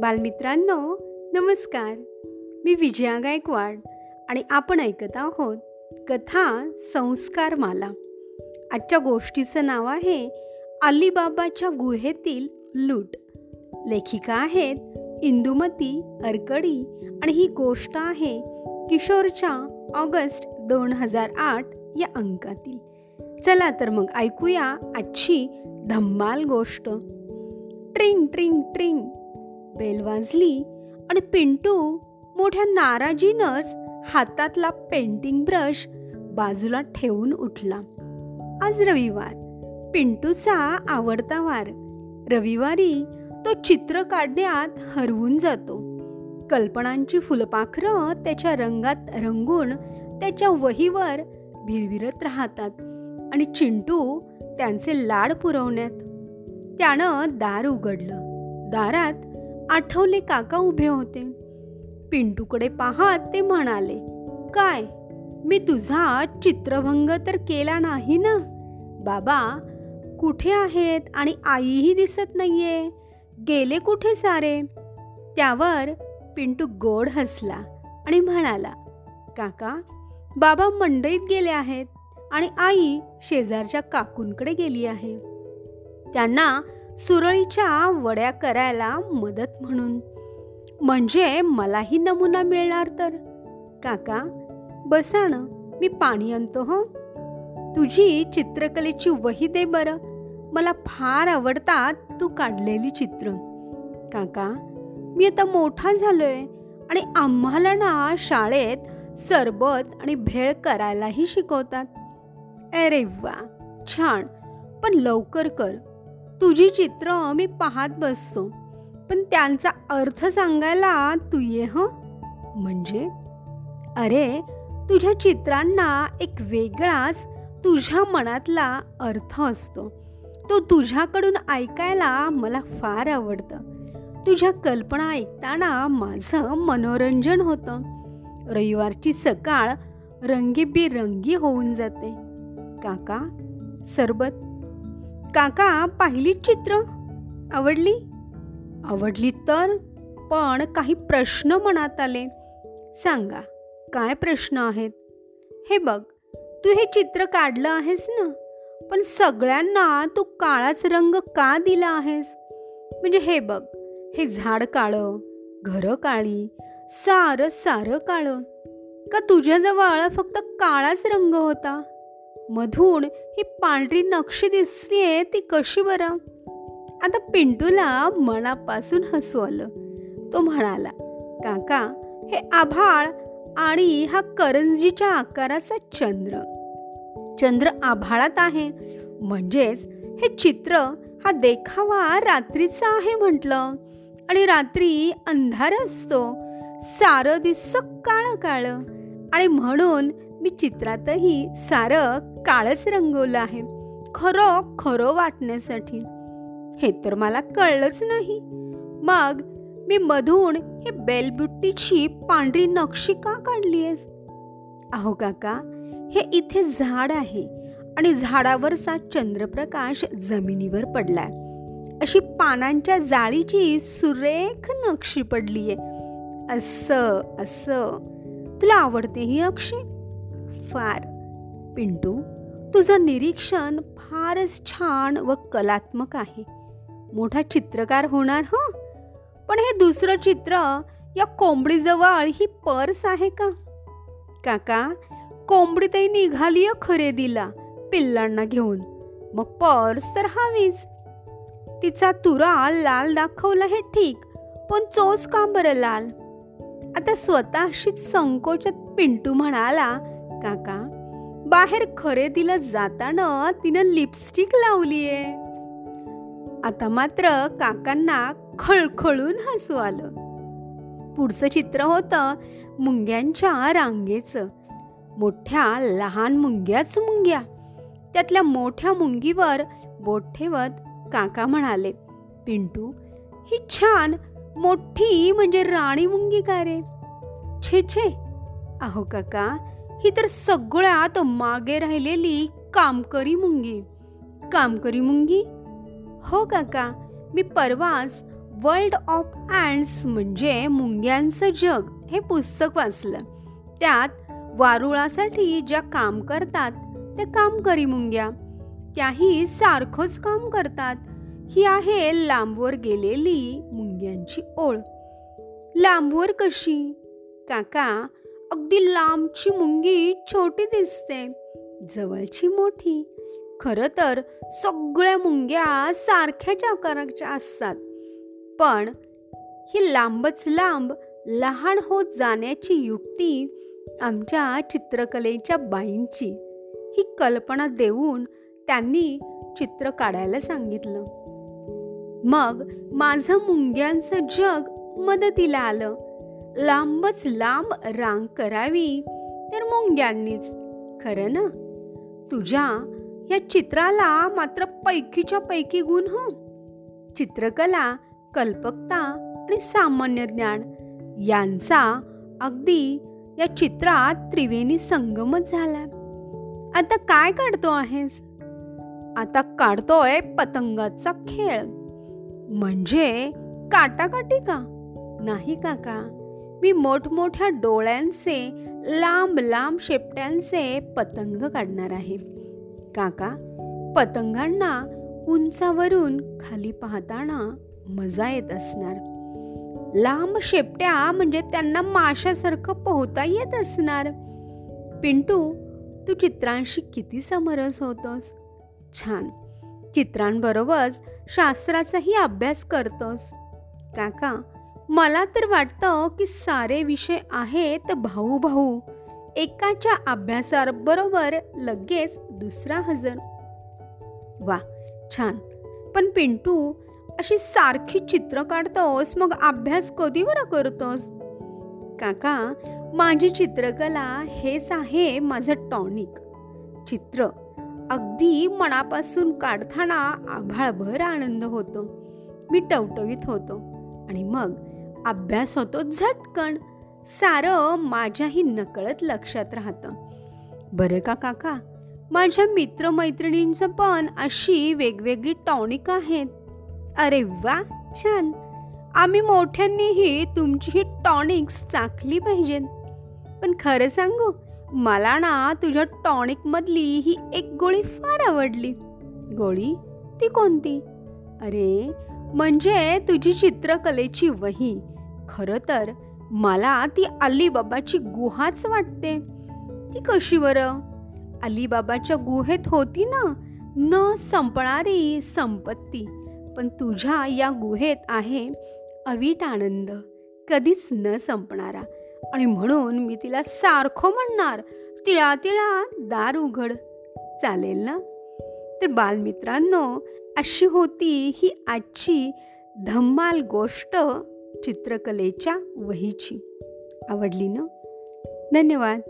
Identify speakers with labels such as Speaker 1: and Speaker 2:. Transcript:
Speaker 1: बालमित्रांनो नमस्कार. मी विजया गायकवाड आणि आपण ऐकत आहोत कथा संस्कार माला आजच्या गोष्टीचं नाव आहे अलिबाबाच्या गुहेतील लूट. लेखिका आहेत इंदुमती अरकडी आणि ही गोष्ट आहे किशोरच्या ऑगस्ट दोन हजार आठ या अंकातील. चला तर मग ऐकूया आजची धम्माल गोष्ट. ट्रिंग ट्रिंग ट्रिंग. बेल वाजली आणि पिंटू मोठ्या नाराजीनंच हातातला पेंटिंग ब्रश बाजूला ठेवून उठला. आज रविवार. पिंटूचा आवडता वार. रविवारी तो चित्र काढण्यात हरवून जातो. कल्पनांची फुलपाखरं त्याच्या रंगात रंगून त्याच्या वहीवर भिरभिरत राहतात आणि चिंटू त्यांचे लाड पुरवण्यात. त्यानं दार उघडलं. दारात आठवले काका उभे होते. पिंटूकडे पाहत ते म्हणाले काय मी तुझा चित्रभंग तर केला नाही ना? बाबा कुठे आहेत आणि आईही दिसत नाहीये? गेले कुठे सारे? त्यावर पिंटू गोड हसला आणि म्हणाला काका बाबा मंडईत गेले आहेत आणि आई शेजारच्या काकूंकडे गेली आहे. त्यांना सुरळीच्या वड्या करायला मदत म्हणून. म्हणजे मलाही नमुना मिळणार तर. काका बसा ना मी पाणी आणतो हो. तुझी चित्रकलेची वही दे बरं. मला फार आवडतात तू काढलेली चित्र. काका मी आता मोठा झालोय आणि आम्हाला ना शाळेत सरबत आणि भेळ करायलाही शिकवतात. अरे वा छान. पण लवकर कर. तुझी चित्र मी पाहत बसतो. पण त्यांचा अर्थ सांगायला तू ये ह? म्हणजे? अरे तुझ्या चित्रांना एक वेगळाच तुझ्या मनातला अर्थ असतो. तो तुझ्याकडून ऐकायला मला फार आवडतं. तुझ्या कल्पना ऐकताना माझं मनोरंजन होतं. रविवारची सकाळ रंगीबिरंगी होऊन जाते. काका सरबत? काका पाहिली चित्र? आवडली? आवडली तर पण काही प्रश्न मनात आले. सांगा काय प्रश्न आहेत? हे बघ तू हे चित्र काढलं आहेस ना? पण सगळ्यांना तू काळाच रंग का दिला आहेस? म्हणजे हे बघ हे झाड काळं घरं काळी सारं सारं काळं. का तुझ्याजवळ फक्त काळाच रंग होता? मधून ही पांढरी नक्षी दिसतीये ती कशी बरं? आता पिंटूला मनापासून हसू आलं तो म्हणाला काका हे आभाळ आणि हा करंजीच्या आकाराचा चंद्र. चंद्र आभाळात आहे. म्हणजेच हे चित्र हा देखावा रात्रीचा आहे म्हटलं. आणि रात्री अंधार असतो. सारं दिस काळं काळं आणि म्हणून मी चित्रातही सारं काळच रंगवलं आहे. खरं खरं वाटण्यासाठी. हे तर मला कळलंच नाही. मग मी मधून हे बेलबुट्टीची पांढरी नक्षी का काढली आहेस? अहो काका हे इथे झाड आहे आणि झाडावरचा चंद्रप्रकाश जमिनीवर पडलाय. अशी पानांच्या जाळीची सुरेख नक्षी पडलीये. असं असं. तुला आवडते ही नक्षी? फार. पिंटू तुझं निरीक्षण फारच छान व कलात्मक आहे. मोठा चित्रकार होणार हो? पण हे दुसरं चित्र या कोंबडीजवळ ही पर्स आहे का? काका कोंबडीतही निघाली खरेदीला पिल्लांना घेऊन. मग पर्स तर हवीच. तिचा तुरा लाल दाखवला हे ठीक पण चोच का बरं लाल? आता स्वतःशीच संकोचत पिंटू म्हणाला काका बाहेर खरेदीला जाताना तिनं लिपस्टिक लावलीये. आता मात्र काकांना खळखळून हसू आलं. पुढचं चित्र होतं मुंग्यांच्या रांगेचं. मोठ्या लहान मुंग्याच मुंग्या. त्यातल्या मोठ्या मुंगीवर बोट ठेवत काका म्हणाले पिंटू ही छान मोठी म्हणजे राणी मुंगी का रे? छे छे. अहो काका ही तर सगळ्यात मागे राहिलेली कामकरी मुंगी. कामकरी मुंगी? हो काका मी परवाच वर्ल्ड ऑफ अँड्स म्हणजे मुंग्यांचं जग हे पुस्तक वाचलं. त्यात वारुळासाठी ज्या काम करतात ते कामकरी मुंग्या. त्याही सारखंच काम करतात. ही आहे लांबवर गेलेली मुंग्यांची ओळ. लांबवर कशी? काका अगदी लांबची मुंगी छोटी दिसते. जवळची मोठी. खरं तर सगळ्या मुंग्या सारख्याच आकाराच्या असतात. पण ही लांबच लांब लहान होत जाण्याची युक्ती आमच्या चित्रकलेच्या बाईंची. ही कल्पना देऊन त्यांनी चित्र काढायला सांगितलं. मग माझं मुंग्यांचं जग मदतीला आलं. लांबच लांब रांग करावी तर मुंग्यांनीच. खरं ना? तुझ्या या चित्राला मात्र पैकीच्या पैकी गुण हो. चित्रकला कल्पकता आणि सामान्य ज्ञान यांचा अगदी या चित्रात त्रिवेणी संगमच झाला आता काय काढतो आहेस? आता काढतोय पतंगाचा खेळ. म्हणजे काटाकाटी का? नाही काका. मी मोठमोठ्या डोळ्यांचे लांब लांब शेपट्यांचे पतंग काढणार आहे. काका पतंगांना उंचावरून खाली पाहताना मजा येत असणार. लांब शेपट्या म्हणजे त्यांना माशासारखं पोहता येत असणार. पिंटू तू चित्रांशी किती समरस होतोस? छान. चित्रांबरोबरच शास्त्राचाही अभ्यास करतोस. काका मला तर वाटतं की सारे विषय आहेत भाऊ भाऊ एकाच्या अभ्यासाबरोबर लगेच दुसरा हजर. वा छान. पण पिंटू अशी सारखी चित्र काढतोस मग अभ्यास कधी बरं करतोस? काका माझी चित्रकला हेच आहे माझं टॉनिक. चित्र. अगदी मनापासून काढताना आभाळभर आनंद होतो. मी टवटवीत होतो. आणि मग अभ्यास होतो झटकन. सारं माझ्याही नकळत लक्षात राहतं. बरं का काका? माझ्या मित्रमैत्रिणींचं पण अशी वेगवेगळी टॉनिक आहेत. अरे वा छान. आम्ही मोठ्यांनीही तुमची ही टॉनिक्स चाखली पाहिजेत. पण खरं सांगू मला ना तुझ्या टॉनिकमधली ही एक गोळी फार आवडली. गोळी? ती कोणती? अरे म्हणजे तुझी चित्रकलेची वही. खरं तर मला ती अलीबाबाची गुहाच वाटते. ती कशी बरं? अलीबाबाच्या गुहेत होती ना? न संपणारी संपत्ती. पण तुझ्या या गुहेत आहे अवीट आनंद. कधीच न संपणारा. आणि म्हणून मी तिला सारखं म्हणणार तिळा तिळा दार उघड. चालेल ना? तर बालमित्रांनो अशी होती ही आजची धम्माल गोष्ट चित्रकलेच्या वहीची. आवडली ना? धन्यवाद.